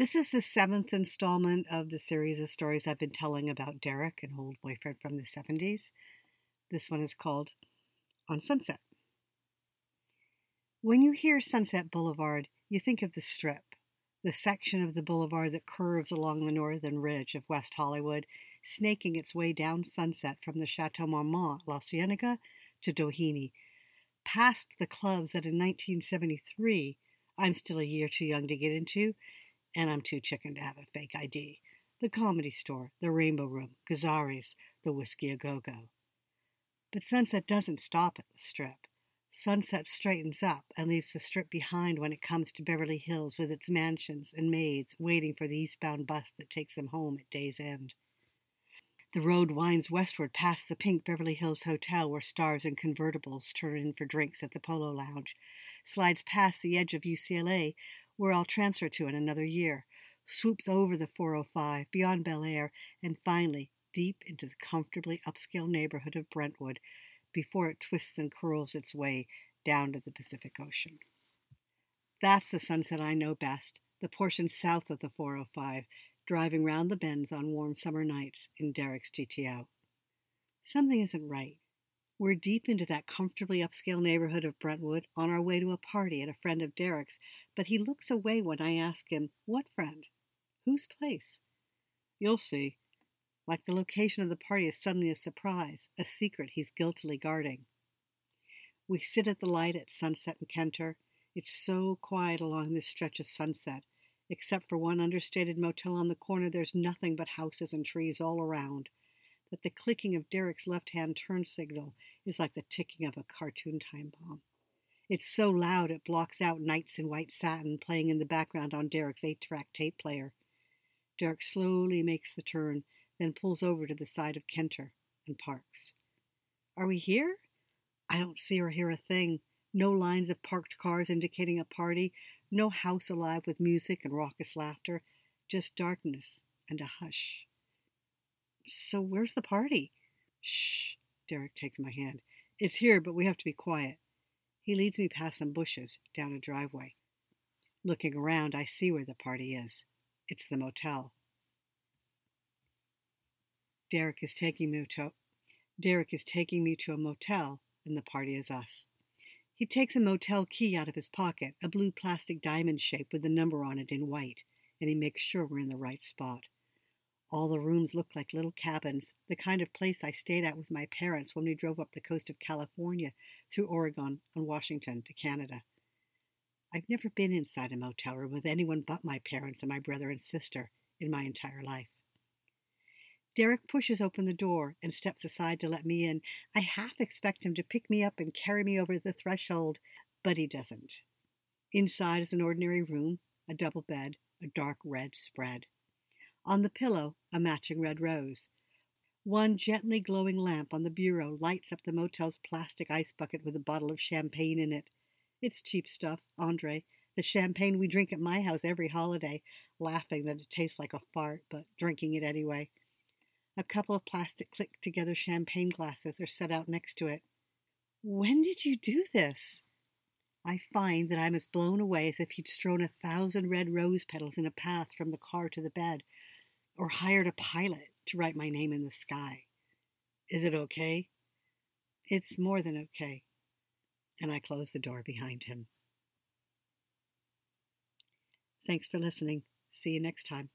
This is the seventh installment of the series of stories I've been telling about Derek, an old boyfriend from the 70s. This one is called On Sunset. When you hear Sunset Boulevard, you think of the Strip, the section of the boulevard that curves along the northern ridge of West Hollywood, snaking its way down Sunset from the Chateau Marmont, La Cienega, to Doheny, past the clubs that in 1973 I'm still a year too young to get into and I'm too chicken to have a fake ID. The Comedy Store, the Rainbow Room, Gazzarri's, the Whiskey A Go Go. But Sunset doesn't stop at the Strip. Sunset straightens up and leaves the Strip behind when it comes to Beverly Hills with its mansions and maids waiting for the eastbound bus that takes them home at day's end. The road winds westward past the pink Beverly Hills Hotel where stars and convertibles turn in for drinks at the Polo Lounge, slides past the edge of UCLA where I'll transfer to in another year, swoops over the 405, beyond Bel Air, and finally deep into the comfortably upscale neighborhood of Brentwood before it twists and curls its way down to the Pacific Ocean. That's the sunset I know best, the portion south of the 405, driving round the bends on warm summer nights in Derek's GTO. Something isn't right. We're deep into that comfortably upscale neighborhood of Brentwood on our way to a party at a friend of Derek's, but he looks away when I ask him, What friend? Whose place? You'll see. Like the location of the party is suddenly a surprise, a secret he's guiltily guarding. We sit at the light at Sunset in Kenter. It's so quiet along this stretch of sunset. Except for one understated motel on the corner, there's nothing but houses and trees all around that the clicking of Derek's left hand turn signal is like the ticking of a cartoon time bomb. It's so loud it blocks out Nights in White Satin playing in the background on Derek's eight track tape player. Derek slowly makes the turn, then pulls over to the side of Kenter and parks. Are we here? I don't see or hear a thing. No lines of parked cars indicating a party, no house alive with music and raucous laughter, just darkness and a hush. So where's the party? Shh, Derek takes my hand. It's here, but we have to be quiet. He leads me past some bushes, down a driveway. Looking around, I see where the party is. It's the motel. Derek is taking me to Derek is taking me to a motel, and the party is us. He takes a motel key out of his pocket, a blue plastic diamond shape with the number on it in white, and he makes sure we're in the right spot. All the rooms look like little cabins, the kind of place I stayed at with my parents when we drove up the coast of California through Oregon and Washington to Canada. I've never been inside a motel room with anyone but my parents and my brother and sister in my entire life. Derek pushes open the door and steps aside to let me in. I half expect him to pick me up and carry me over the threshold, but he doesn't. Inside is an ordinary room, a double bed, a dark red spread. On the pillow, a matching red rose. One gently glowing lamp on the bureau lights up the motel's plastic ice bucket with a bottle of champagne in it. It's cheap stuff, Andre, the champagne we drink at my house every holiday, laughing that it tastes like a fart, but drinking it anyway. A couple of plastic click together champagne glasses are set out next to it. When did you do this? I find that I'm as blown away as if he'd strewn a thousand red rose petals in a path from the car to the bed, or hired a pilot to write my name in the sky. Is it okay? It's more than okay. And I close the door behind him. Thanks for listening. See you next time.